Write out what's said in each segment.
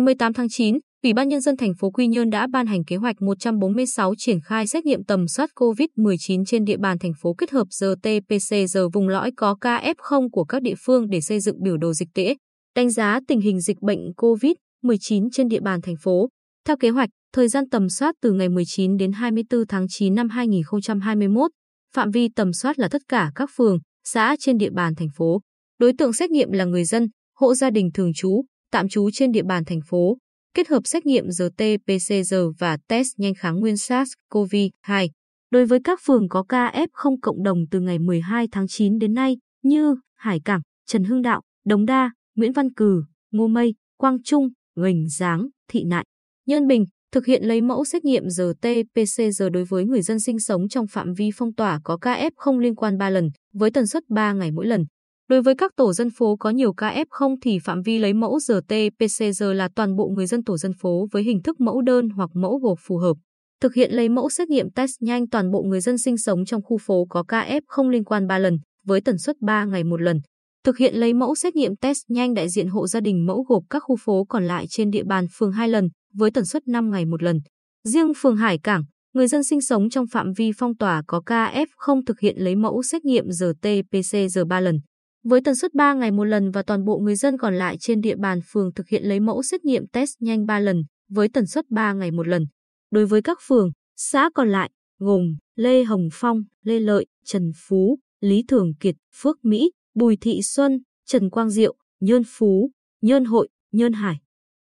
Ngày 18 tháng 9, Ủy ban Nhân dân thành phố Quy Nhơn đã ban hành kế hoạch 146 triển khai xét nghiệm tầm soát COVID-19 trên địa bàn thành phố kết hợp RT-PCR vùng lõi có ca F0 của các địa phương để xây dựng biểu đồ dịch tễ, đánh giá tình hình dịch bệnh COVID-19 trên địa bàn thành phố. Theo kế hoạch, thời gian tầm soát từ ngày 19 đến 24 tháng 9 năm 2021, phạm vi tầm soát là tất cả các phường, xã trên địa bàn thành phố. Đối tượng xét nghiệm là người dân, hộ gia đình thường trú, tạm trú trên địa bàn thành phố, kết hợp xét nghiệm RT-PCR và test nhanh kháng nguyên SARS-CoV-2. Đối với các phường có ca F0 cộng đồng từ ngày 12 tháng 9 đến nay như Hải Cảng, Trần Hưng Đạo, Đống Đa, Nguyễn Văn Cử, Ngô Mây, Quang Trung, Gành Giáng, Thị Nại, Nhân Bình, thực hiện lấy mẫu xét nghiệm RT-PCR đối với người dân sinh sống trong phạm vi phong tỏa có ca F0 liên quan 3 lần, với tần suất 3 ngày mỗi lần. Đối với các tổ dân phố có nhiều ca F0 thì phạm vi lấy mẫu RT-PCR là toàn bộ người dân tổ dân phố với hình thức mẫu đơn hoặc mẫu gộp phù hợp. Thực hiện lấy mẫu xét nghiệm test nhanh toàn bộ người dân sinh sống trong khu phố có ca F0 liên quan 3 lần, với tần suất 3 ngày một lần. Thực hiện lấy mẫu xét nghiệm test nhanh đại diện hộ gia đình mẫu gộp các khu phố còn lại trên địa bàn phường 2 lần, với tần suất 5 ngày một lần. Riêng phường Hải Cảng, người dân sinh sống trong phạm vi phong tỏa có ca F0 thực hiện lấy mẫu xét nghiệm RT-PCR 3 lần với tần suất 3 ngày một lần và toàn bộ người dân còn lại trên địa bàn phường thực hiện lấy mẫu xét nghiệm test nhanh 3 lần với tần suất 3 ngày một lần. Đối với các phường, xã còn lại gồm Lê Hồng Phong, Lê Lợi, Trần Phú, Lý Thường Kiệt, Phước Mỹ, Bùi Thị Xuân, Trần Quang Diệu, Nhơn Phú, Nhơn Hội, Nhơn Hải.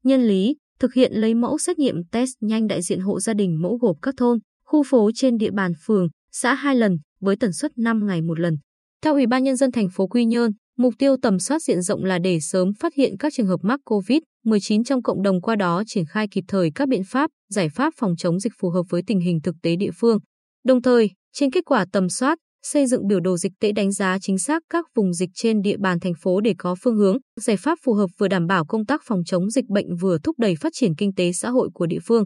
Nhân lý, thực hiện lấy mẫu xét nghiệm test nhanh đại diện hộ gia đình mẫu gộp các thôn, khu phố trên địa bàn phường, xã hai lần với tần suất 5 ngày một lần. Theo Ủy ban Nhân dân thành phố Quy Nhơn, mục tiêu tầm soát diện rộng là để sớm phát hiện các trường hợp mắc COVID-19 trong cộng đồng qua đó triển khai kịp thời các biện pháp, giải pháp phòng chống dịch phù hợp với tình hình thực tế địa phương. Đồng thời, trên kết quả tầm soát, xây dựng biểu đồ dịch tễ đánh giá chính xác các vùng dịch trên địa bàn thành phố để có phương hướng, giải pháp phù hợp vừa đảm bảo công tác phòng chống dịch bệnh vừa thúc đẩy phát triển kinh tế xã hội của địa phương.